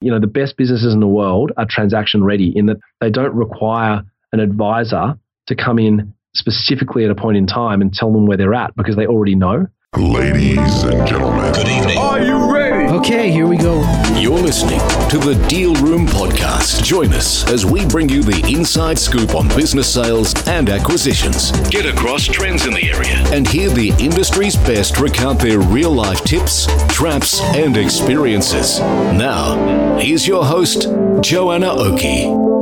you know, the best businesses in the world are transaction ready in that they don't require an advisor to come in specifically at a point in time and tell them where they're at because they already know. Ladies and gentlemen, Good evening. Are you You're listening to the Deal Room Podcast. Join us as we bring you the inside scoop on business sales and acquisitions. Get across trends in the area and hear the industry's best recount their real life tips, traps, and experiences. Now, here's your host, Joanna Oakey.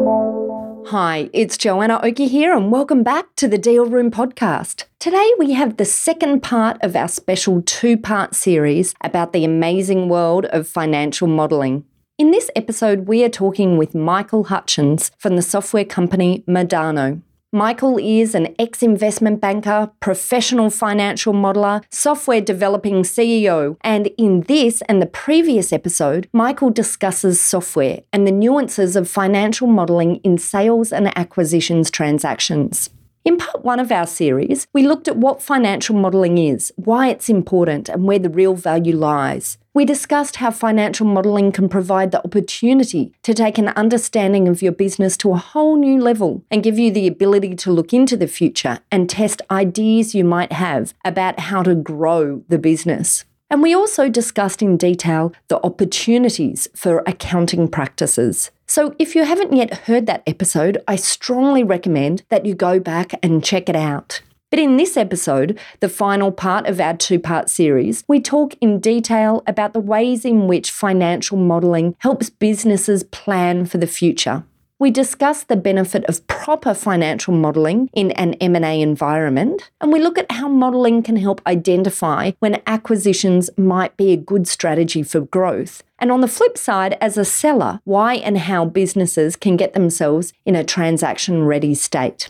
Hi, it's Joanna Oakey here, and welcome back to the Deal Room podcast. Today, we have the second part of our special two part series about the amazing world of financial modelling. In this episode, we are talking with Michael Hutchens from the software company Modano. Michael is an ex investment banker, professional financial modeler, software developing CEO, and in this and the previous episode, Michael discusses software and the nuances of financial modeling in sales and acquisitions transactions. In part one of our series, we looked at what financial modelling is, why it's important, and where the real value lies. We discussed how financial modelling can provide the opportunity to take an understanding of your business to a whole new level and give you the ability to look into the future and test ideas you might have about how to grow the business. And we also discussed in detail the opportunities for accounting practices. So if you haven't yet heard that episode, I strongly recommend that you go back and check it out. But in this episode, the final part of our two part series, we talk in detail about the ways in which financial modelling helps businesses plan for the future. We discuss the benefit of proper financial modelling in an M&A environment, and we look at how modelling can help identify when acquisitions might be a good strategy for growth. And on the flip side, as a seller, why and how businesses can get themselves in a transaction ready state.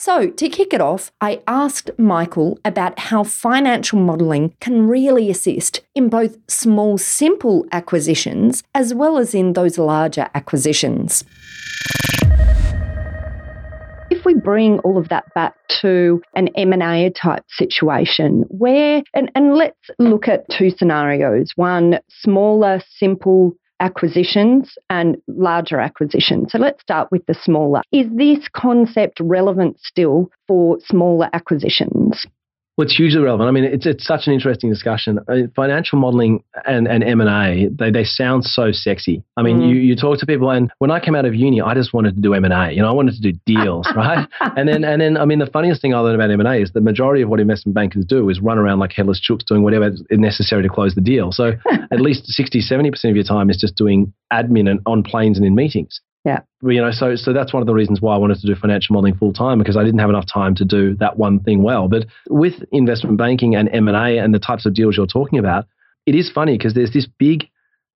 So, to kick it off, I asked Michael about how financial modelling can really assist in both small, simple acquisitions as well as in those larger acquisitions. If we bring all of that back to an M&A type situation where and, and let's look at two scenarios. One smaller, simple acquisitions and larger acquisitions. So let's start with the smaller. Is this concept relevant still for smaller acquisitions? Well, it's hugely relevant. I mean, it's it's such an interesting discussion. I mean, financial modeling and, and M and A, they, they sound so sexy. I mean, Mm. you, you talk to people, and when I came out of uni, I just wanted to do M and A. You know, I wanted to do deals, right? and then and then, I mean, the funniest thing I learned about M and A is the majority of what investment bankers do is run around like headless chooks, doing whatever is necessary to close the deal. So at least 60, 70 percent of your time is just doing admin and on planes and in meetings. Yeah. You know, so so that's one of the reasons why I wanted to do financial modeling full time because I didn't have enough time to do that one thing well. But with investment banking and M and A and the types of deals you're talking about, it is funny because there's this big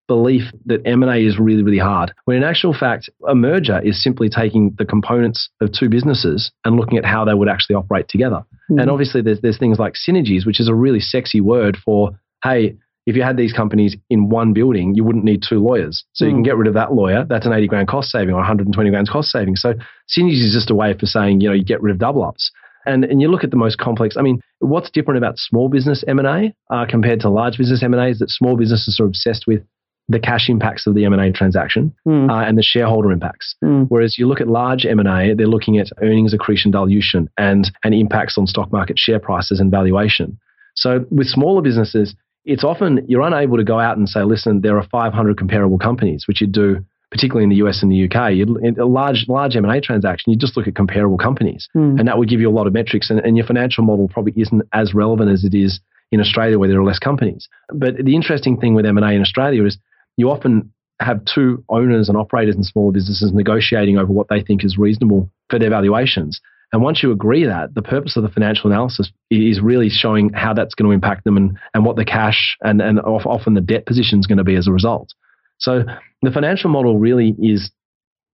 belief that M and A is really really hard. When in actual fact, a merger is simply taking the components of two businesses and looking at how they would actually operate together. Hmm. And obviously, there's there's things like synergies, which is a really sexy word for hey. If you had these companies in one building, you wouldn't need two lawyers. So you can get rid of that lawyer. That's an 80 grand cost saving or 120 grand cost saving. So synergies is just a way for saying, you know, you get rid of double ups. And, and you look at the most complex. I mean, what's different about small business M&A uh, compared to large business M&A is that small businesses are obsessed with the cash impacts of the M&A transaction Mm. uh, and the shareholder impacts. Mm. Whereas you look at large M&A, they're looking at earnings accretion dilution and, and impacts on stock market share prices and valuation. So with smaller businesses, it's often you're unable to go out and say, listen, there are 500 comparable companies, which you do particularly in the US and the UK. You'd, in a large large M&A transaction, you just look at comparable companies, Mm. and that would give you a lot of metrics. And, and your financial model probably isn't as relevant as it is in Australia, where there are less companies. But the interesting thing with M&A in Australia is you often have two owners and operators in smaller businesses negotiating over what they think is reasonable for their valuations. And once you agree that, the purpose of the financial analysis is really showing how that's going to impact them and, and what the cash and, and often the debt position is going to be as a result. So the financial model really is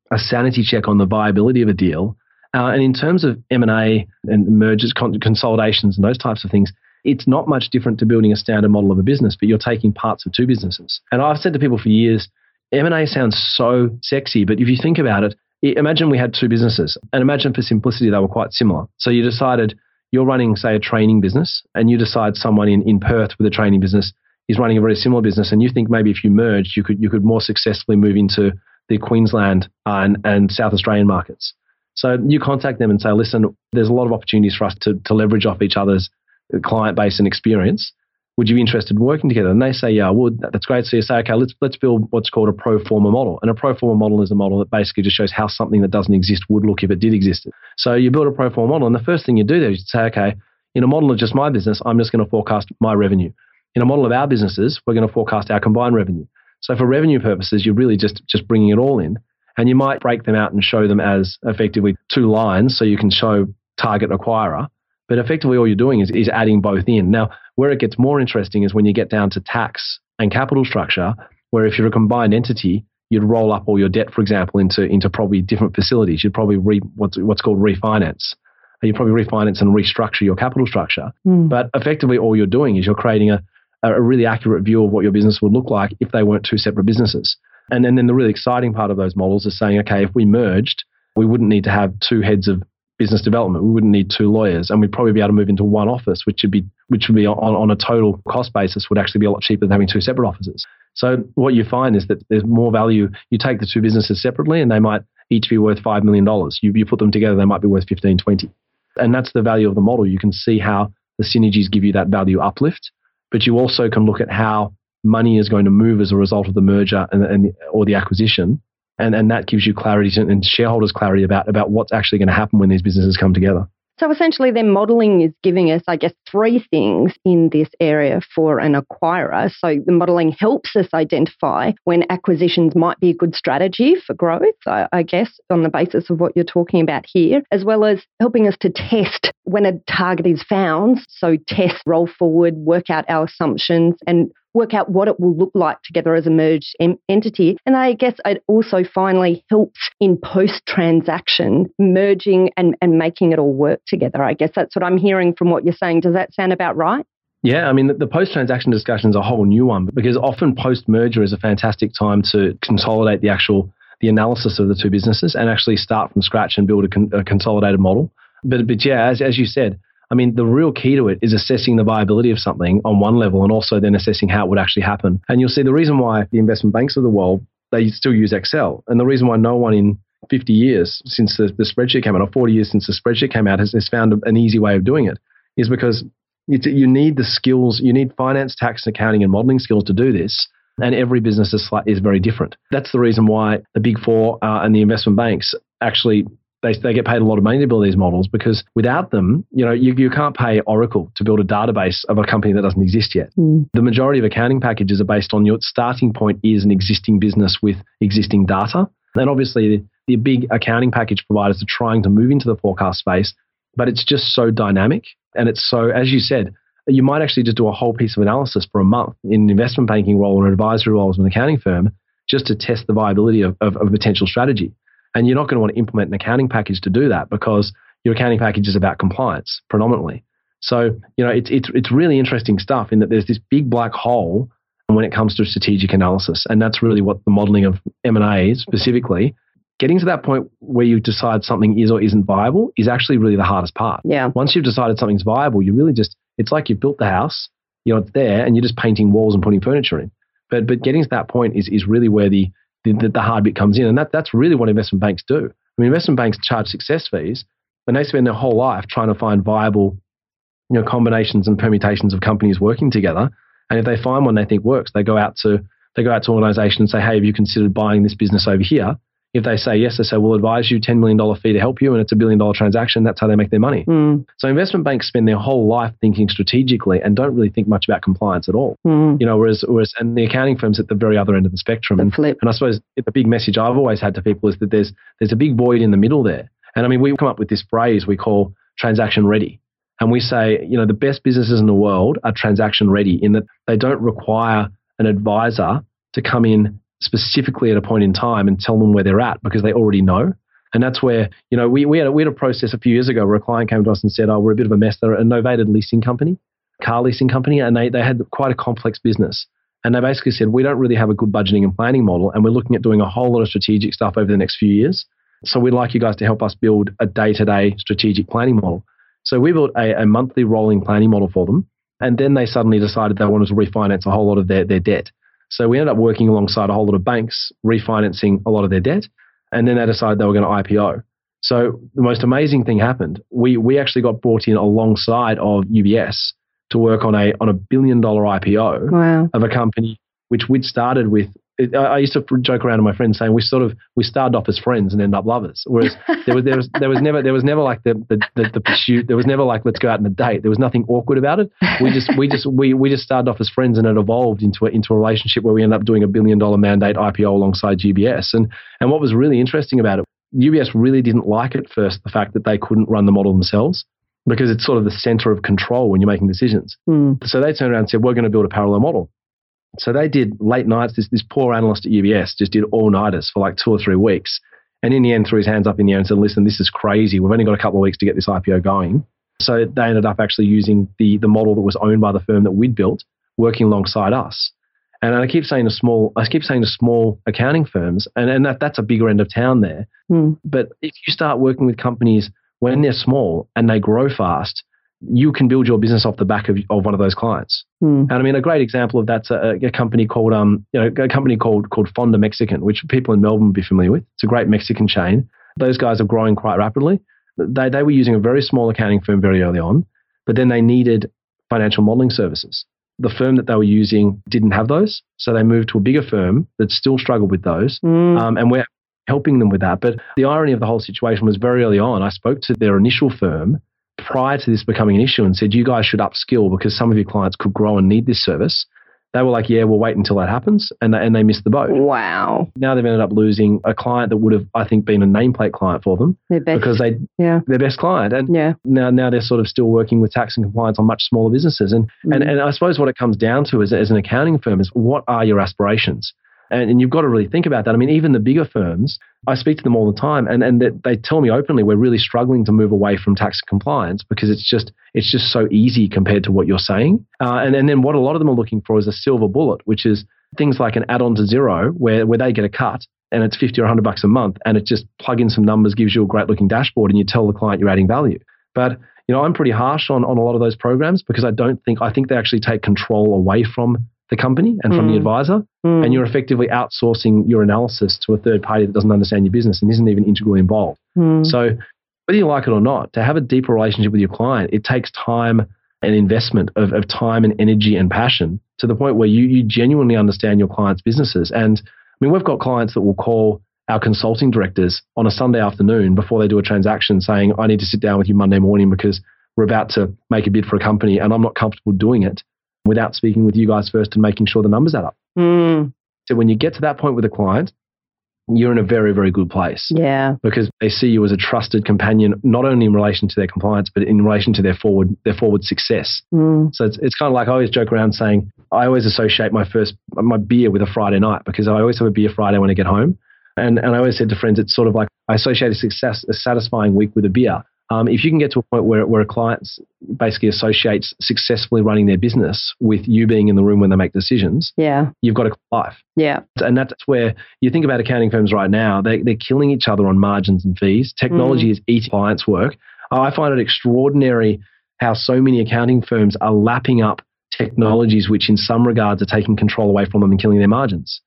a sanity check on the viability of a deal. Uh, and in terms of M&A and mergers, con- consolidations and those types of things, it's not much different to building a standard model of a business, but you're taking parts of two businesses. And I've said to people for years, M&A sounds so sexy, but if you think about it, imagine we had two businesses and imagine for simplicity they were quite similar. So you decided you're running, say, a training business and you decide someone in, in Perth with a training business is running a very similar business, and you think maybe if you merged, you could you could more successfully move into the Queensland uh, and, and South Australian markets. So you contact them and say, listen, there's a lot of opportunities for us to, to leverage off each other's client base and experience. Would you be interested in working together? And they say, yeah, I would. That's great. So you say, okay, let's let's build what's called a pro forma model. And a pro forma model is a model that basically just shows how something that doesn't exist would look if it did exist. So you build a pro forma model, and the first thing you do there is you say, okay, in a model of just my business, I'm just going to forecast my revenue. In a model of our businesses, we're going to forecast our combined revenue. So for revenue purposes, you're really just just bringing it all in, and you might break them out and show them as effectively two lines, so you can show target acquirer. But effectively, all you're doing is, is adding both in. Now, where it gets more interesting is when you get down to tax and capital structure, where if you're a combined entity, you'd roll up all your debt, for example, into, into probably different facilities. You'd probably re, what's, what's called refinance. You'd probably refinance and restructure your capital structure. Mm. But effectively, all you're doing is you're creating a, a really accurate view of what your business would look like if they weren't two separate businesses. And then, then the really exciting part of those models is saying, okay, if we merged, we wouldn't need to have two heads of business development. We wouldn't need two lawyers, and we'd probably be able to move into one office, which would be which would be on, on a total cost basis would actually be a lot cheaper than having two separate offices. So what you find is that there's more value. You take the two businesses separately, and they might each be worth five million dollars. You, you put them together, they might be worth 15, 20. and that's the value of the model. You can see how the synergies give you that value uplift, but you also can look at how money is going to move as a result of the merger and, and or the acquisition and, and that gives you clarity and shareholders clarity about, about what's actually going to happen when these businesses come together. So essentially, their modelling is giving us, I guess, three things in this area for an acquirer. So the modelling helps us identify when acquisitions might be a good strategy for growth, I guess, on the basis of what you're talking about here, as well as helping us to test when a target is found. So test, roll forward, work out our assumptions, and work out what it will look like together as a merged em- entity. And I guess it also finally helps in post transaction merging and, and making it all work together. I guess that's what I'm hearing from what you're saying. Does that sound about right? Yeah, I mean, the, post transaction discussion is a whole new one because often post merger is a fantastic time to consolidate the actual the analysis of the two businesses and actually start from scratch and build a, con- a consolidated model. But, but yeah, as, as you said, I mean, the real key to it is assessing the viability of something on one level and also then assessing how it would actually happen. And you'll see the reason why the investment banks of the world, they still use Excel. And the reason why no one in 50 years since the, the spreadsheet came out, or 40 years since the spreadsheet came out, has, has found an easy way of doing it, is because you need the skills, you need finance, tax, accounting, and modeling skills to do this. And every business is, is very different. That's the reason why the big four uh, and the investment banks actually they, they get paid a lot of money to build these models because without them, you know, you, you can't pay Oracle to build a database of a company that doesn't exist yet. Mm. The majority of accounting packages are based on your starting point is an existing business with existing data. And obviously, the, the big accounting package providers are trying to move into the forecast space, but it's just so dynamic. And it's so, as you said, you might actually just do a whole piece of analysis for a month in an investment banking role or an advisory role as an accounting firm just to test the viability of, of, of a potential strategy. And you're not going to want to implement an accounting package to do that because your accounting package is about compliance predominantly. So, you know, it's, it's, it's really interesting stuff in that there's this big black hole when it comes to strategic analysis. And that's really what the modeling of M&A is specifically. Getting to that point where you decide something is or isn't viable is actually really the hardest part. Yeah. Once you've decided something's viable, you really just, it's like you've built the house, you know, it's there and you're just painting walls and putting furniture in. But, but getting to that point is, is really where the, the, the, hard bit comes in. And that, that's really what investment banks do. I mean, investment banks charge success fees, and they spend their whole life trying to find viable you know, combinations and permutations of companies working together. And if they find one they think works, they go out to they go out to organizations and say, hey, have you considered buying this business over here? If they say yes, they say, we'll advise you $10 million fee to help you, and it's a billion dollar transaction. That's how they make their money. Mm. So investment banks spend their whole life thinking strategically and don't really think much about compliance at all. Mm. You know, whereas, whereas, and the accounting firms at the very other end of the spectrum. The and, flip. and I suppose the big message I've always had to people is that there's, there's a big void in the middle there. And I mean, we come up with this phrase we call transaction ready. And we say, you know, the best businesses in the world are transaction ready in that they don't require an advisor to come in specifically at a point in time and tell them where they're at because they already know. And that's where, you know, we, we, had a, we had a process a few years ago where a client came to us and said, oh, we're a bit of a mess. They're a novated leasing company, car leasing company, and they, they had quite a complex business. And they basically said, we don't really have a good budgeting and planning model, and we're looking at doing a whole lot of strategic stuff over the next few years. So we'd like you guys to help us build a day to day strategic planning model. So we built a, a monthly rolling planning model for them And then they suddenly decided they wanted to refinance a whole lot of their, their debt. So we ended up working alongside a whole lot of banks, refinancing a lot of their debt. And then they decided they were going to IPO. So the most amazing thing happened. We, we actually got brought in alongside of UBS to work on a, on a billion dollar IPO Wow. of a company which we'd started with. It, I I used to joke around with my friends saying we sort of we started off as friends and ended up lovers. Whereas there was there was there was never there was never like the the, the the pursuit. There was never like let's go out on a date. There was nothing awkward about it. We just we just we we just started off as friends and it evolved into a, into a relationship where we ended up doing a billion dollar mandate IPO alongside UBS. And and what was really interesting about it, UBS really didn't like at first the fact that they couldn't run the model themselves because it's sort of the center of control when you're making decisions. Hmm. So they turned around and said, We're going to build a parallel model. So they did late nights. This, this poor analyst at UBS just did all nighters for like two or three weeks. And in the end, threw his hands up in the air and said, Listen, this is crazy. We've only got a couple of weeks to get this IPO going. So they ended up actually using the, the model that was owned by the firm that we'd built, working alongside us. And I keep saying to small, I keep saying to small accounting firms, and, and that, that's a bigger end of town there. Hmm. But if you start working with companies when they're small and they grow fast, you can build your business off the back of, of one of those clients. Hmm. And I mean, a great example of that's a, a company called um, you know, a company called called Fonda Mexican, which people in Melbourne will be familiar with. It's a great Mexican chain. Those guys are growing quite rapidly. They they were using a very small accounting firm very early on, but then they needed financial modeling services. The firm that they were using didn't have those, so they moved to a bigger firm that still struggled with those. Hmm. Um, and we're helping them with that. But the irony of the whole situation was very early on, I spoke to their initial firm prior to this becoming an issue and said, you guys should upskill because some of your clients could grow and need this service. They were like, yeah, we'll wait until that happens. And they, and they missed the boat. Wow. Now they've ended up losing a client that would have, I think, been a nameplate client for them Their best. because they, yeah. their best client. And Yeah. now, now they're sort of still working with tax and compliance on much smaller businesses. And, and, Mm. and I suppose what it comes down to as, as an accounting firm is what are your aspirations? And, and you've got to really think about that. I mean, even the bigger firms, I speak to them all the time, and, and they, they tell me openly we're really struggling to move away from tax compliance because it's just it's just so easy compared to what you're saying. Uh, and, and then what a lot of them are looking for is a silver bullet, which is things like an add-on to Xero where, where they get a cut and it's 50 or 100 bucks a month and it just plug in some numbers, gives you a great looking dashboard and you tell the client you're adding value. But you know, I'm pretty harsh on, on a lot of those programs because I don't think I think they actually take control away from the company and from the Mm. advisor Hmm. and you're effectively outsourcing your analysis to a third party that doesn't understand your business and isn't even integrally involved. Hmm. So, whether you like it or not, to have a deeper relationship with your client, it takes time and investment of, of time and energy and passion to the point where you, you genuinely understand your clients' businesses. And I mean, we've got clients that will call our consulting directors on a Sunday afternoon before they do a transaction saying, I need to sit down with you Monday morning because we're about to make a bid for a company and I'm not comfortable doing it without speaking with you guys first and making sure the numbers add up. Hmm. So when you get to that point with a client, you're in a very, very good place Yeah. because they see you as a trusted companion, not only in relation to their compliance, but in relation to their forward their forward success. Hmm. So it's, it's kind of like I always joke around saying I always associate my first my beer with a Friday night because I always have a beer Friday when I get home, and and I always said to friends it's sort of like I associate a success a satisfying week with a beer. Um, if you can get to a point where where a client basically associates successfully running their business with you being in the room when they make decisions, Yeah. you've got a life. Yeah. And that's where you think about accounting firms right now, they, they're killing each other on margins and fees. Technology is eating clients' work. I find it extraordinary how so many accounting firms are lapping up technologies which, in some regards, are taking control away from them and killing their margins.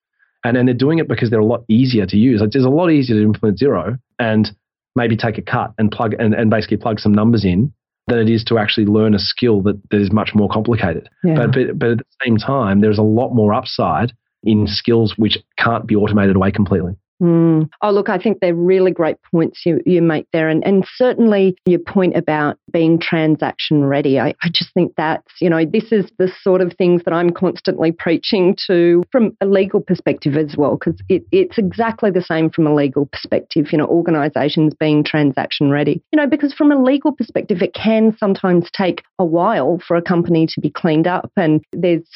And, and they're doing it because they're a lot easier to use. It's a lot easier to implement Xero and maybe take a cut and plug and, and basically plug some numbers in than it is to actually learn a skill that, that is much more complicated. Yeah. But, but but at the same time, there's a lot more upside in skills which can't be automated away completely. Mm. Oh, look, I think they're really great points you, you make there. And, and certainly your point about being transaction ready. I, I just think that's, you know, this is the sort of things that I'm constantly preaching to from a legal perspective as well, because it, it's exactly the same from a legal perspective, you know, organizations being transaction ready. You know, because from a legal perspective, it can sometimes take a while for a company to be cleaned up. And there's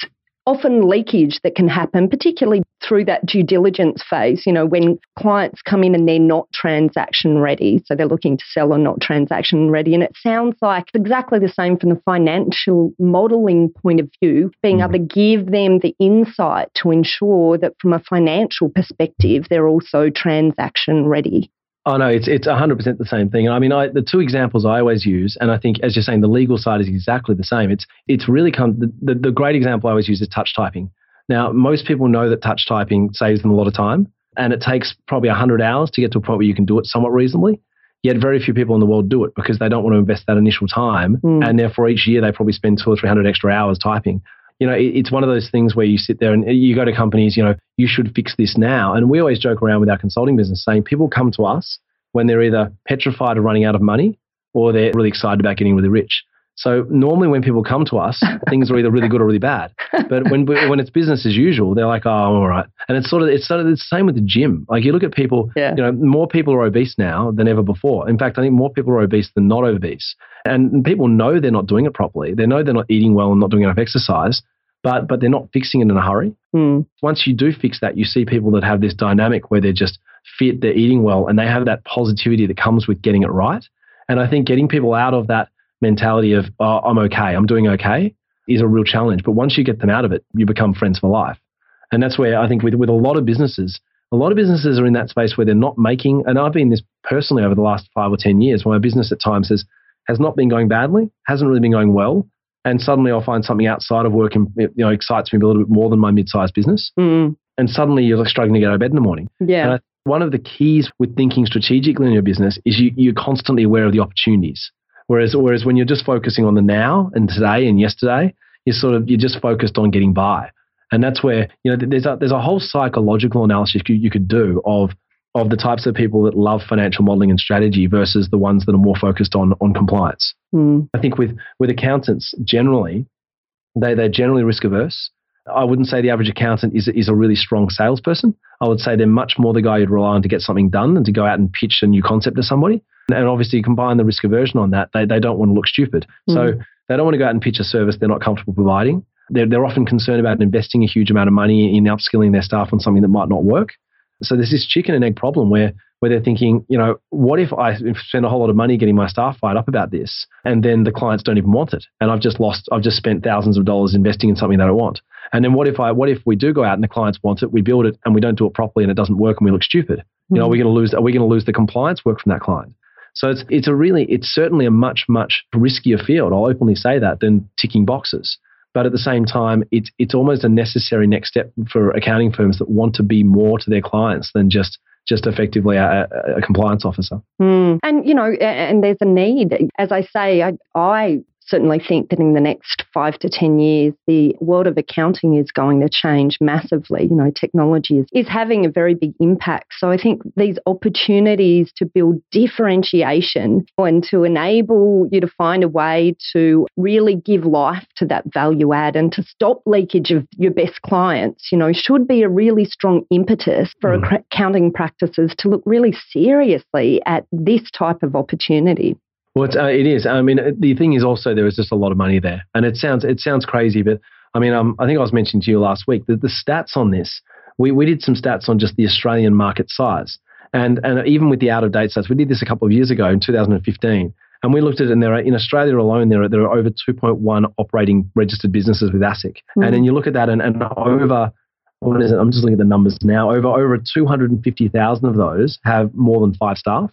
often leakage that can happen, particularly through that due diligence phase, you know, when clients come in and they're not transaction ready. So they're looking to sell or not transaction ready. And it sounds like exactly the same from the financial modeling point of view, being able mm-hmm. to give them the insight to ensure that from a financial perspective, they're also transaction ready. Oh no, it's it's 100% the same thing. And I mean, I, the two examples I always use, and I think as you're saying, the legal side is exactly the same. It's it's really come the, the, the great example I always use is touch typing. Now, most people know that touch typing saves them a lot of time, and it takes probably 100 hours to get to a point where you can do it somewhat reasonably. Yet very few people in the world do it because they don't want to invest that initial time, Mm. and therefore each year they probably spend two or three hundred extra hours typing. You know, it, it's one of those things where you sit there and you go to companies, you know, you should fix this now. And we always joke around with our consulting business saying people come to us when they're either petrified of running out of money or they're really excited about getting really rich. So normally when people come to us, things are either really good or really bad. But when when it's business as usual, they're like, "Oh, all right." And it's sort of it's sort of the same with the gym. Like you look at people, Yeah. you know, more people are obese now than ever before. In fact, I think more people are obese than not obese. And people know they're not doing it properly. They know they're not eating well and not doing enough exercise, but but they're not fixing it in a hurry Mm. once you do fix that, you see people that have this dynamic where they're just fit, they're eating well, and they have that positivity that comes with getting it right. And I think getting people out of that mentality of, oh, I'm okay, I'm doing okay, is a real challenge. But once you get them out of it, you become friends for life. And that's where I think with, with a lot of businesses, a lot of businesses are in that space where they're not making, and I've been this personally over the last five or 10 years, where my business at times has, has not been going badly, hasn't really been going well. And suddenly I'll find something outside of work and you know excites me a little bit more than my mid-sized business Mm. and suddenly you're like struggling to get out of bed in the morning. Yeah. And I, one of the keys with thinking strategically in your business is you, you're constantly aware of the opportunities. Whereas, whereas when you're just focusing on the now and today and yesterday, you're sort of you're just focused on getting by. And that's where you know there's a there's a whole psychological analysis you, you could do of of the types of people that love financial modeling and strategy versus the ones that are more focused on on compliance. Mm. I think with with accountants generally, they they're generally risk averse. I wouldn't say the average accountant is is a really strong salesperson. I would say they're much more the guy you'd rely on to get something done than to go out and pitch a new concept to somebody. And obviously, combine the risk aversion on that. They they don't want to look stupid, hmm. so they don't want to go out and pitch a service they're not comfortable providing. They're they're often concerned about investing a huge amount of money in upskilling their staff on something that might not work. So there's this chicken and egg problem where where they're thinking, you know, what if I spend a whole lot of money getting my staff fired up about this, and then the clients don't even want it, and I've just lost, I've just spent thousands of dollars investing in something they don't want. And then what if I, what if we do go out and the clients want it, we build it, and we don't do it properly, and it doesn't work, and we look stupid? You know, are hmm. we going to lose? Are we going to lose the compliance work from that client? So it's it's a really, it's certainly a much much riskier field. I'll openly say that than ticking boxes. But at the same time, it's it's almost a necessary next step for accounting firms that want to be more to their clients than just just effectively a, a, compliance officer. Mm. And, you know, and there's a need. As I say, I, I certainly think that in the next five to 10 years, the world of accounting is going to change massively. You know, technology is, is having a very big impact. So I think these opportunities to build differentiation and to enable you to find a way to really give life to that value add and to stop leakage of your best clients, you know, should be a really strong impetus for Mm. accounting practices to look really seriously at this type of opportunity. Well, it's, uh, it is. I mean, the thing is also there is just a lot of money there, and it sounds it sounds crazy, but I mean, um, I think I was mentioning to you last week that the stats on this, we we did some stats on just the Australian market size, and and even with the out of date stats, we did this a couple of years ago in 2015. And we looked at it, and there are in Australia alone, there are there are over 2.1 operating registered businesses with ASIC. And then you look at that, and, and over what is it? I'm just looking at the numbers now. Over over 250,000 of those have more than five staff,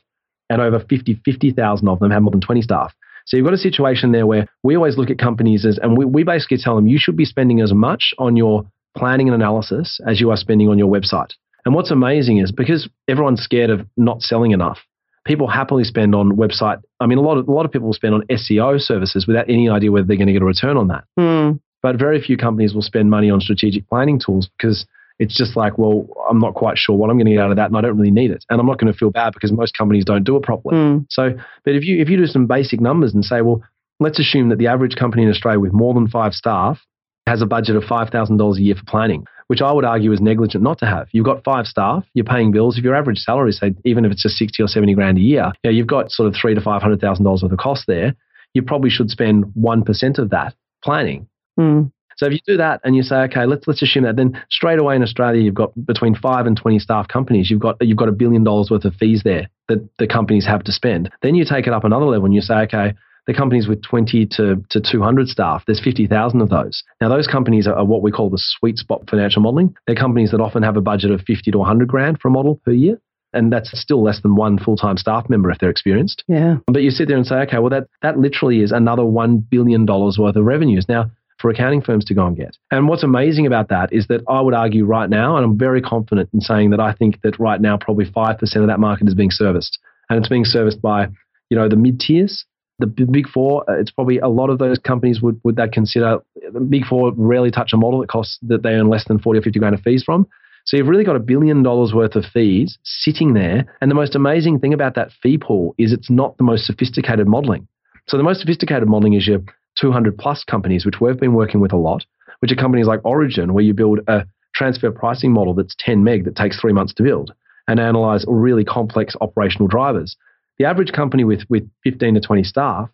and over 50 50,000 of them have more than 20 staff. So you've got a situation there where we always look at companies as, and we, we basically tell them you should be spending as much on your planning and analysis as you are spending on your website. And what's amazing is because everyone's scared of not selling enough, people happily spend on website. I mean, a lot of a lot of people will spend on SEO services without any idea whether they're going to get a return on that. Mm. But very few companies will spend money on strategic planning tools because it's just like, well, I'm not quite sure what I'm going to get out of that, and I don't really need it, and I'm not going to feel bad because most companies don't do it properly. Mm. So, but if you if you do some basic numbers and say, well, let's assume that the average company in Australia with more than five staff has a budget of five thousand dollars a year for planning, which I would argue is negligent not to have. You've got five staff, you're paying bills. If your average salary, say, even if it's just sixty or seventy grand a year, you know, you've got sort of three to five hundred thousand dollars worth of cost there. You probably should spend one percent of that planning. Mm. So if you do that and you say, okay, let's let's assume that, then straight away in Australia you've got between five and twenty staff companies. You've got you've got a billion dollars worth of fees there that the companies have to spend. Then you take it up another level and you say, okay, the companies with twenty to to two hundred staff, there's fifty thousand of those. Now those companies are, are what we call the sweet spot financial modeling. They're companies that often have a budget of fifty to hundred grand for a model per year. And that's still less than one full time staff member if they're experienced. Yeah. But you sit there and say, okay, well, that, that literally is another $1 billion worth of revenues. Now, for accounting firms to go and get. And what's amazing about that is that I would argue right now, and I'm very confident in saying that I think that right now probably 5% of that market is being serviced. And it's being serviced by, you know, the mid tiers, the big four. Uh, it's probably a lot of those companies would, would that consider the big four rarely touch a model that costs that they earn less than 40 or 50 grand of fees from. So you've really got a billion dollars worth of fees sitting there. And the most amazing thing about that fee pool is it's not the most sophisticated modeling. So the most sophisticated modeling is your 200 plus companies, which we've been working with a lot, which are companies like Origin, where you build a transfer pricing model that's 10 meg that takes three months to build and analyze really complex operational drivers. The average company with, with 15 to 20 staff,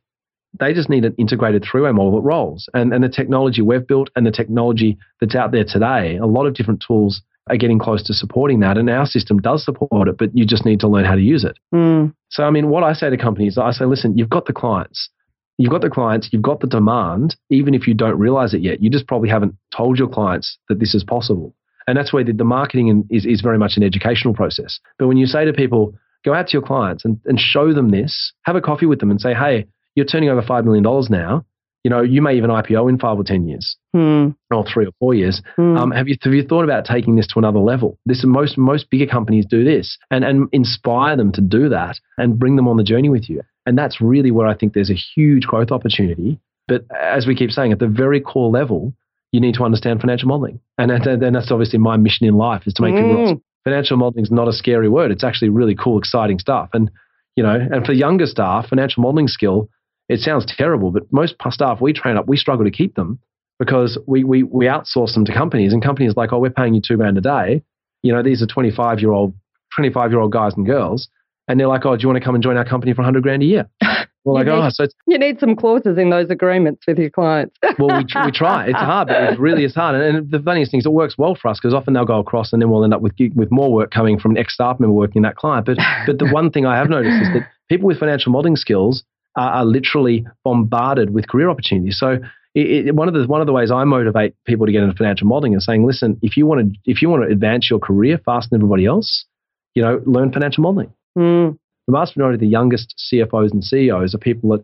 they just need an integrated three-way model that rolls. And, and the technology we've built and the technology that's out there today, a lot of different tools are getting close to supporting that. And our system does support it, but you just need to learn how to use it. Mm. So, I mean, what I say to companies, I say, listen, you've got the clients. You've got the clients, you've got the demand, even if you don't realize it yet. You just probably haven't told your clients that this is possible. And that's where the, the marketing is, is very much an educational process. But when you say to people, go out to your clients and, and show them this, have a coffee with them and say, hey, you're turning over $5 million now. You know, you may even IPO in five or 10 years Hmm. or three or four years. Hmm. Um, have you have you thought about taking this to another level? This most most bigger companies do this and and inspire them to do that and bring them on the journey with you. And that's really where I think there's a huge growth opportunity. But as we keep saying, at the very core level, you need to understand financial modeling, and that's obviously my mission in life is to make people realize Mm. financial modeling is not a scary word. It's actually really cool, exciting stuff. And you know, and for younger staff, financial modeling skill, it sounds terrible, but most staff we train up, we struggle to keep them because we we we outsource them to companies, and companies are like, oh, we're paying you two grand a day. You know, these are twenty five year old, twenty five year old guys and girls, and they're like, oh, do you want to come and join our company for hundred grand a year? We're like, You need- oh, so You need some clauses in those agreements with your clients. well, we, we try. It's hard, but it really is hard. And, and the funniest thing is, it works well for us because often they'll go across, and then we'll end up with with more work coming from an ex staff member working in that client. But but the one thing I have noticed is that people with financial modeling skills are, are literally bombarded with career opportunities. So it, it, one of the one of the ways I motivate people to get into financial modeling is saying, listen, if you want to if you want to advance your career faster than everybody else, you know, learn financial modeling. Hmm. The vast majority of the youngest CFOs and CEOs are people that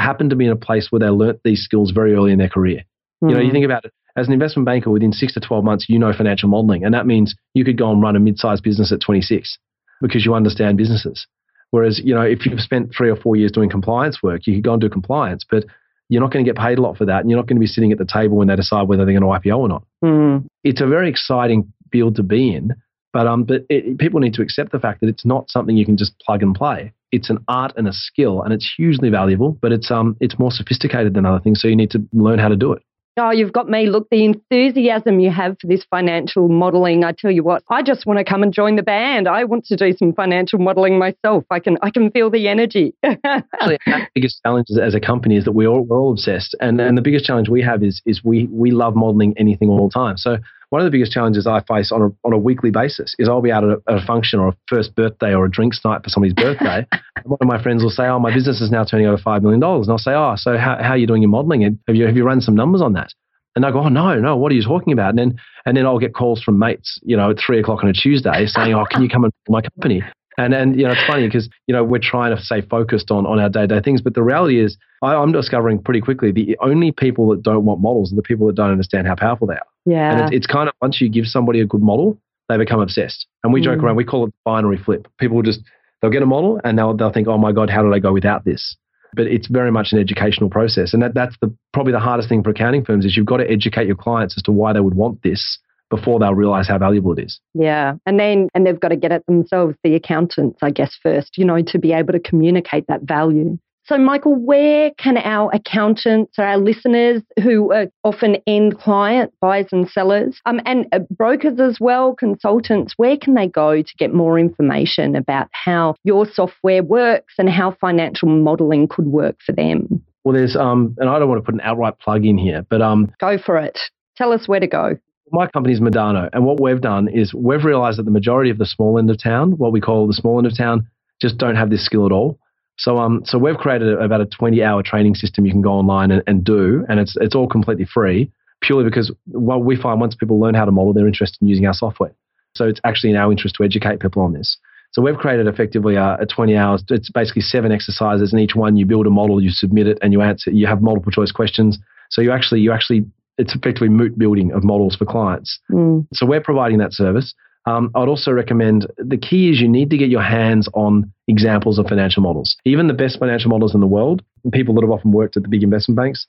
happen to be in a place where they learnt these skills very early in their career. You know, you Hmm. think about it as an investment banker within six to 12 months, you know financial modeling. And that means you could go and run a mid sized business at 26 because you understand businesses. Whereas, you know, if you've spent three or four years doing compliance work, you could go and do compliance, but you're not going to get paid a lot for that. And you're not going to be sitting at the table when they decide whether they're going to IPO or not. Hmm. It's a very exciting field to be in. But, um, but it, people need to accept the fact that it's not something you can just plug and play. It's an art and a skill, and it's hugely valuable. But it's um, it's more sophisticated than other things, so you need to learn how to do it. Oh, you've got me. Look, the enthusiasm you have for this financial modeling. I tell you what, I just want to come and join the band. I want to do some financial modeling myself. I can, I can feel the energy. Actually, our biggest challenge as- a company is that we're all, we're all obsessed, and and the biggest challenge we have is is we we love modeling anything all the time. So one of the biggest challenges I face on a on a weekly basis is I'll be out at a, at a function or a first birthday or a drinks night for somebody's birthday. and one of my friends will say, "Oh, my business is now turning over five million dollars," and I'll say, "Oh, so how how are you doing your modeling? Have you have you run some numbers on that?" And I go, oh no, no, what are you talking about? And then and then I'll get calls from mates, you know, at three o'clock on a Tuesday saying, oh, can you come and my company? And and you know, it's funny because you know we're trying to stay focused on on our day to day things, but the reality is, I, I'm discovering pretty quickly the only people that don't want models are the people that don't understand how powerful they are. And yeah. it's, it's kind of once you give somebody a good model, they become obsessed. And we joke Mm. around, we call it binary flip. People will just they'll get a model and they'll they'll think, oh my god, how did I go without this? But it's very much an educational process, and that, that's the probably the hardest thing for accounting firms is you've got to educate your clients as to why they would want this before they'll realize how valuable it is. Yeah. And then, and they've got to get it themselves, the accountants, I guess, first, you know, to be able to communicate that value. So, Michael, where can our accountants or our listeners who are often end client buyers and sellers, um, and uh, brokers as well, consultants, where can they go to get more information about how your software works and how financial modeling could work for them? Well, there's um, and I don't want to put an outright plug in here, but um, Go for it. Tell us where to go. my company's Modano, and what we've done is we've realized that the majority of the small end of town, what we call the small end of town, just don't have this skill at all. So um, so we've created a, about a 20-hour training system you can go online and, and do, and it's it's all completely free, purely because what we find once people learn how to model, they're interested in using our software. So it's actually in our interest to educate people on this. So we've created effectively a, a 20 hours. It's basically seven exercises, and each one you build a model, you submit it, and you answer. You have multiple choice questions. So you actually you actually it's effectively moot building of models for clients. Mm. So we're providing that service. Um, I'd also recommend the key is you need to get your hands on examples of financial models. Even the best financial models in the world, people that have often worked at the big investment banks,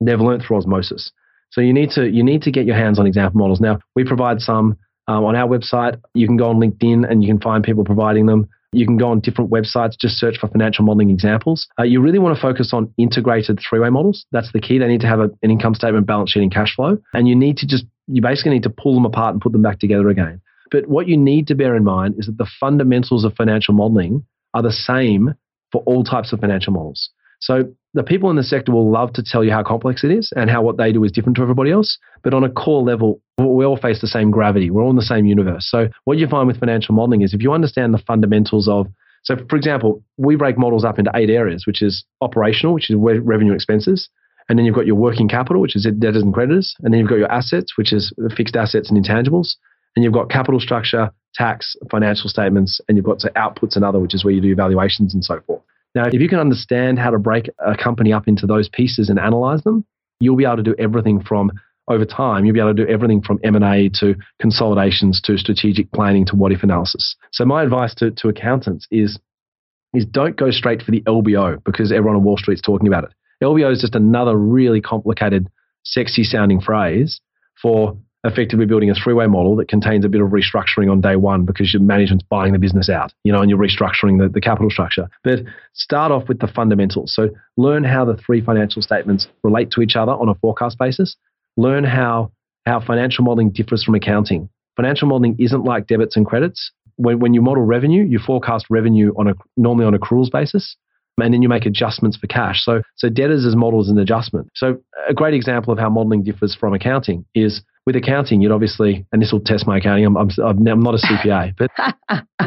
they've learned through osmosis. So you need to you need to get your hands on example models. Now we provide some um, on our website. You can go on LinkedIn and you can find people providing them. You can go on different websites, just search for financial modeling examples. Uh, you really want to focus on integrated three way models. That's the key. They need to have a, an income statement, balance sheet, and cash flow. And you need to just, you basically need to pull them apart and put them back together again. But what you need to bear in mind is that the fundamentals of financial modeling are the same for all types of financial models. So the people in the sector will love to tell you how complex it is and how what they do is different to everybody else. But on a core level, we all face the same gravity. We're all in the same universe. So what you find with financial modeling is if you understand the fundamentals of so, for example, we break models up into eight areas, which is operational, which is revenue expenses. And then you've got your working capital, which is debtors and creditors. And then you've got your assets, which is fixed assets and intangibles. And you've got capital structure, tax, financial statements, and you've got so outputs and other, which is where you do evaluations and so forth. Now, if you can understand how to break a company up into those pieces and analyze them, you'll be able to do everything from over time, you'll be able to do everything from M&A to consolidations to strategic planning to what if analysis. So my advice to, to accountants is, is don't go straight for the LBO because everyone on Wall Street's talking about it. LBO is just another really complicated, sexy sounding phrase for effectively building a three-way model that contains a bit of restructuring on day one because your management's buying the business out, you know, and you're restructuring the, the capital structure. But start off with the fundamentals. So learn how the three financial statements relate to each other on a forecast basis. Learn how how financial modeling differs from accounting. Financial modeling isn't like debits and credits. When, when you model revenue, you forecast revenue on a normally on accruals basis and then you make adjustments for cash. So, so debtors as models an adjustment. So a great example of how modeling differs from accounting is with accounting, you'd obviously, and this will test my accounting. I'm, I'm, I'm not a CPA, but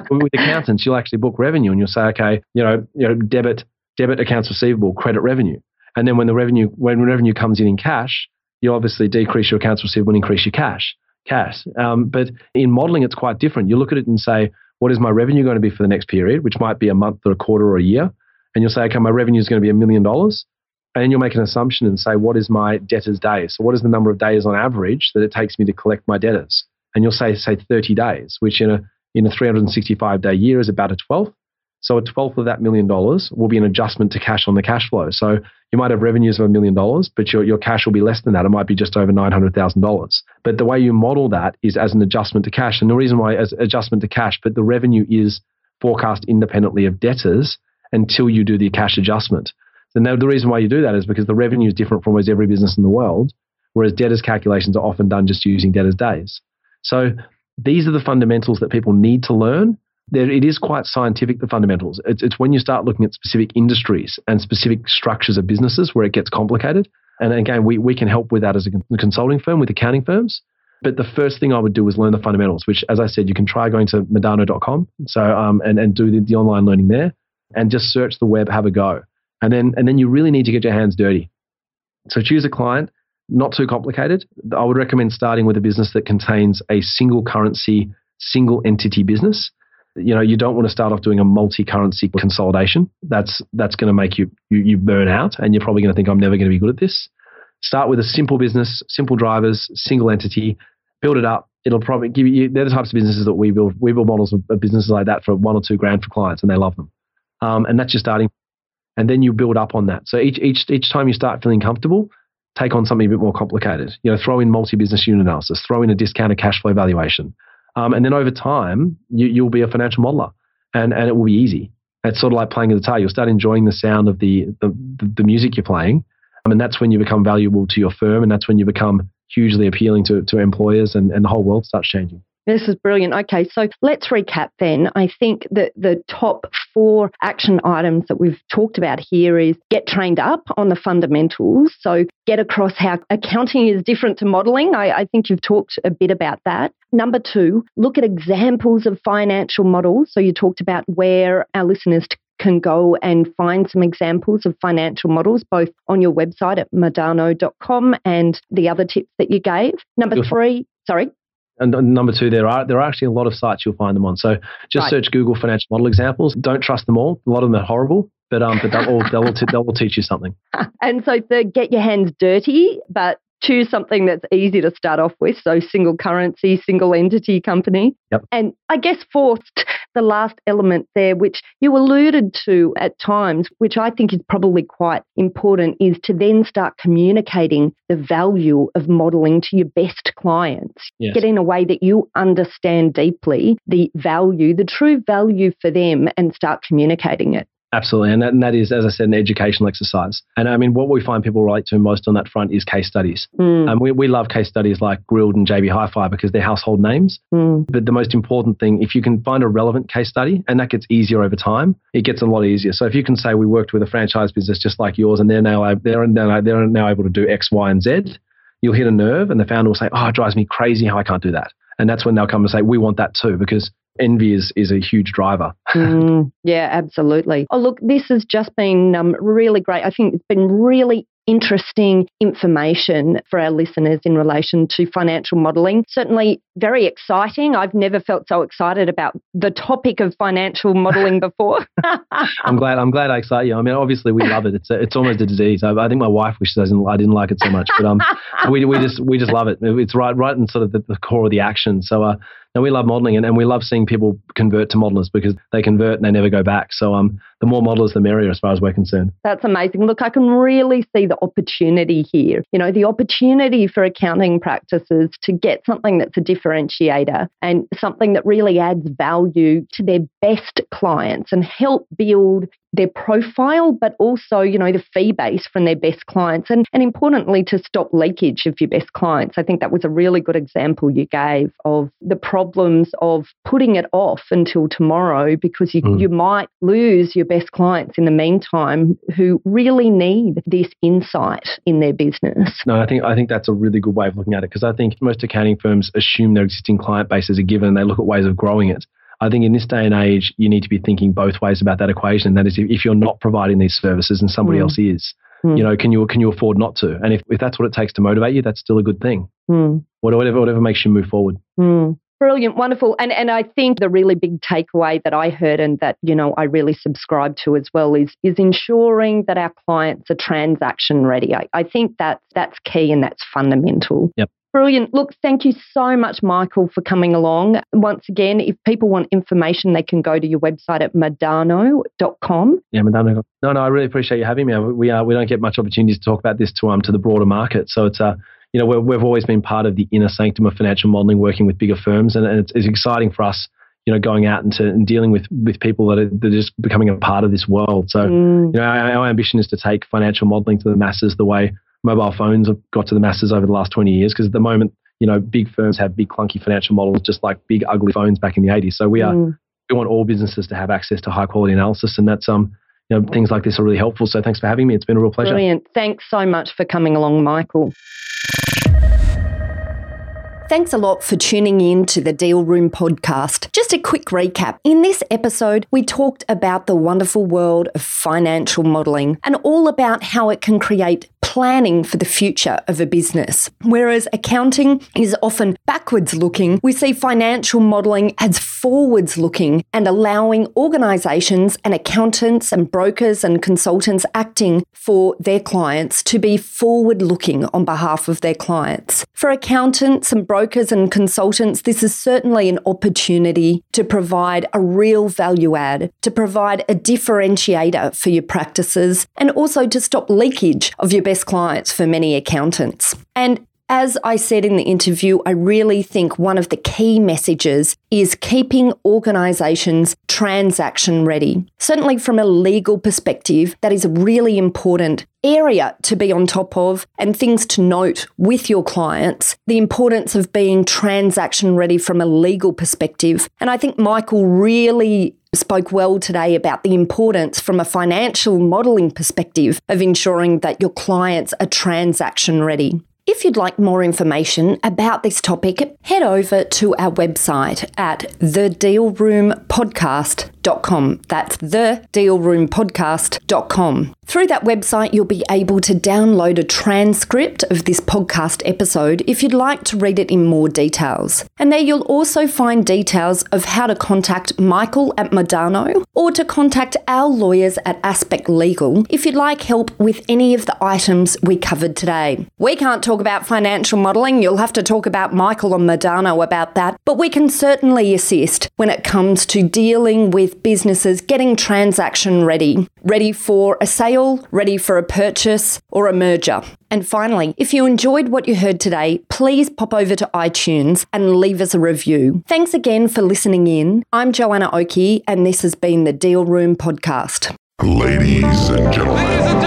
with accountants, you'll actually book revenue and you'll say, okay, you know, you know, debit, debit accounts receivable, credit revenue. And then when the revenue, when revenue comes in in cash, you obviously decrease your accounts receivable and increase your cash. Cash. Um, but in modeling, it's quite different. You look at it and say, what is my revenue going to be for the next period, which might be a month or a quarter or a year? And you'll say, okay, my revenue is going to be a million dollars and then you'll make an assumption and say, what is my debtor's day? So what is the number of days on average that it takes me to collect my debtors? And you'll say, say 30 days, which in a in a 365 day year is about a twelfth. So a twelfth of that million dollars will be an adjustment to cash on the cash flow. So you might have revenues of a million dollars, but your, your cash will be less than that. It might be just over $900,000. But the way you model that is as an adjustment to cash. And the reason why as adjustment to cash, but the revenue is forecast independently of debtors until you do the cash adjustment. And the reason why you do that is because the revenue is different from almost every business in the world, whereas debtors calculations are often done just using debtors days. So these are the fundamentals that people need to learn. There, it is quite scientific, the fundamentals. It's, it's when you start looking at specific industries and specific structures of businesses where it gets complicated. And again, we, we can help with that as a consulting firm with accounting firms. But the first thing I would do is learn the fundamentals, which, as I said, you can try going to modano.com so, um, and, and do the, the online learning there and just search the web, have a go. And then, and then you really need to get your hands dirty. So choose a client, not too complicated. I would recommend starting with a business that contains a single currency, single entity business. You know, you don't want to start off doing a multi-currency consolidation. That's that's going to make you, you you burn out, and you're probably going to think I'm never going to be good at this. Start with a simple business, simple drivers, single entity. Build it up. It'll probably give you. They're the types of businesses that we build. We build models of, businesses like that for one or two grand for clients, and they love them. Um, and that's just starting and then you build up on that. So each each each time you start feeling comfortable, take on something a bit more complicated. You know, throw in multi-business unit analysis, throw in a discounted cash flow valuation, um, and then over time you, you'll be a financial modeler, and and it will be easy. It's sort of like playing a guitar. You'll start enjoying the sound of the the, the music you're playing, I mean, that's when you become valuable to your firm, and that's when you become hugely appealing to, to employers, and, and the whole world starts changing. This is brilliant. Okay, so let's recap then. I think that the top four action items that we've talked about here is get trained up on the fundamentals. So get across how accounting is different to modeling. I, I think you've talked a bit about that. Number two, look at examples of financial models. So you talked about where our listeners can go and find some examples of financial models, both on your website at modano.com and the other tips that you gave. Number three, sorry. And number two, there are there are actually a lot of sites you'll find them on. So just Right. search Google financial model examples. Don't trust them all. A lot of them are horrible, but um, but they'll all they'll all, t- they'll all teach you something. And so the get your hands dirty, but choose something that's easy to start off with. So single currency, single entity company. Yep. And I guess fourth, the last element there, which you alluded to at times, which I think is probably quite important, is to then start communicating the value of modeling to your best clients. Yes. Get in a way that you understand deeply the value, the true value for them, and start communicating it. Absolutely, and that, and that is, as I said, an educational exercise. And I mean, what we find people relate to most on that front is case studies. Mm, Um, we, we love case studies like Grill'd and JB Hi-Fi because they're household names. mm, But the most important thing, if you can find a relevant case study, and that gets easier over time, it gets a lot easier. So if you can say we worked with a franchise business just like yours, and they're now they're now they're now able to do X, Y, and Z, you'll hit a nerve, and the founder will say, "Oh, it drives me crazy how I can't do that." And that's when they'll come and say, "We want that too," because envy is is a huge driver. Mm, yeah, absolutely. Oh, look, this has just been um, really great. I think it's been really interesting information for our listeners in relation to financial modelling. Certainly very exciting. I've never felt so excited about the topic of financial modelling before. I'm glad. I'm glad I excite you. I mean, obviously we love it. It's a, it's almost a disease. I, I think my wife wishes I didn't, I didn't like it so much, but um, we we just we just love it. It's right right in sort of the, the core of the action. So uh, we love modeling, and, and we love seeing people convert to modelers because they convert and they never go back. So um, the more modelers, the merrier, as far as we're concerned. That's amazing. Look, I can really see the opportunity here. You know, the opportunity for accounting practices to get something that's a differentiator and something that really adds value to their best clients and help build their profile, but also, you know, the fee base from their best clients and, and importantly to stop leakage of your best clients. I think that was a really good example you gave of the problems of putting it off until tomorrow because you, Mm. you might lose your best clients in the meantime who really need this insight in their business. No, I think I think that's a really good way of looking at it because I think most accounting firms assume their existing client base is a given and they look at ways of growing it. I think in this day and age, you need to be thinking both ways about that equation. That is, if, you're not providing these services and somebody Mm. else is, Mm. you know, can you can you afford not to? And if, if that's what it takes to motivate you, that's still a good thing. Hmm. Whatever whatever makes you move forward. Hmm. Brilliant, wonderful. And and I think the really big takeaway that I heard and that, you know, I really subscribe to as well is is ensuring that our clients are transaction ready. I, I think that's that's key and that's fundamental. Yep. Brilliant. Look, thank you so much, Michael, for coming along. Once again, if people want information, they can go to your website at modano.com. Yeah, Modano. No, no, I really appreciate you having me. We uh, we don't get much opportunity to talk about this to um to the broader market. So it's uh you know we're, we've always been part of the inner sanctum of financial modeling, working with bigger firms, and, and it's, it's exciting for us. You know, going out and, to, and dealing with with people that are, that are just becoming a part of this world. So Mm, you know, our, our ambition is to take financial modeling to the masses the way mobile phones have got to the masses over the last 20 years. Because at the moment, you know, big firms have big clunky financial models, just like big ugly phones back in the 80s. So we are mm. we want all businesses to have access to high quality analysis, and that's um you know things like this are really helpful. So thanks for having me. It's been a real pleasure. Brilliant. Thanks so much for coming along, Michael. Thanks a lot for tuning in to the Deal Room podcast. Just a quick recap. In this episode, we talked about the wonderful world of financial modeling and all about how it can create planning for the future of a business. Whereas accounting is often backwards looking, we see financial modeling as forwards looking and allowing organizations and accountants and brokers and consultants acting for their clients to be forward looking on behalf of their clients. For accountants and brokers and consultants, this is certainly an opportunity to provide a real value add, to provide a differentiator for your practices, and also to stop leakage of your best clients for many accountants. And as I said in the interview, I really think one of the key messages is keeping organizations transaction ready. Certainly, from a legal perspective, that is a really important area to be on top of and things to note with your clients. The importance of being transaction ready from a legal perspective. And I think Michael really spoke well today about the importance from a financial modeling perspective of ensuring that your clients are transaction ready. If you'd like more information about this topic, head over to our website at thedealroompodcast.com. That's thedealroompodcast.com. Through that website, you'll be able to download a transcript of this podcast episode if you'd like to read it in more details. And there you'll also find details of how to contact Michael at Modano or to contact our lawyers at Aspect Legal if you'd like help with any of the items we covered today. We can't talk about financial modelling, you'll have to talk about Michael and Modano about that, but we can certainly assist when it comes to dealing with businesses getting transaction ready, ready for a sale sale, ready for a purchase, or a merger. And finally, if you enjoyed what you heard today, please pop over to iTunes and leave us a review. Thanks again for listening in. I'm Joanna Oakey, and this has been the Deal Room Podcast. Ladies and gentlemen. That will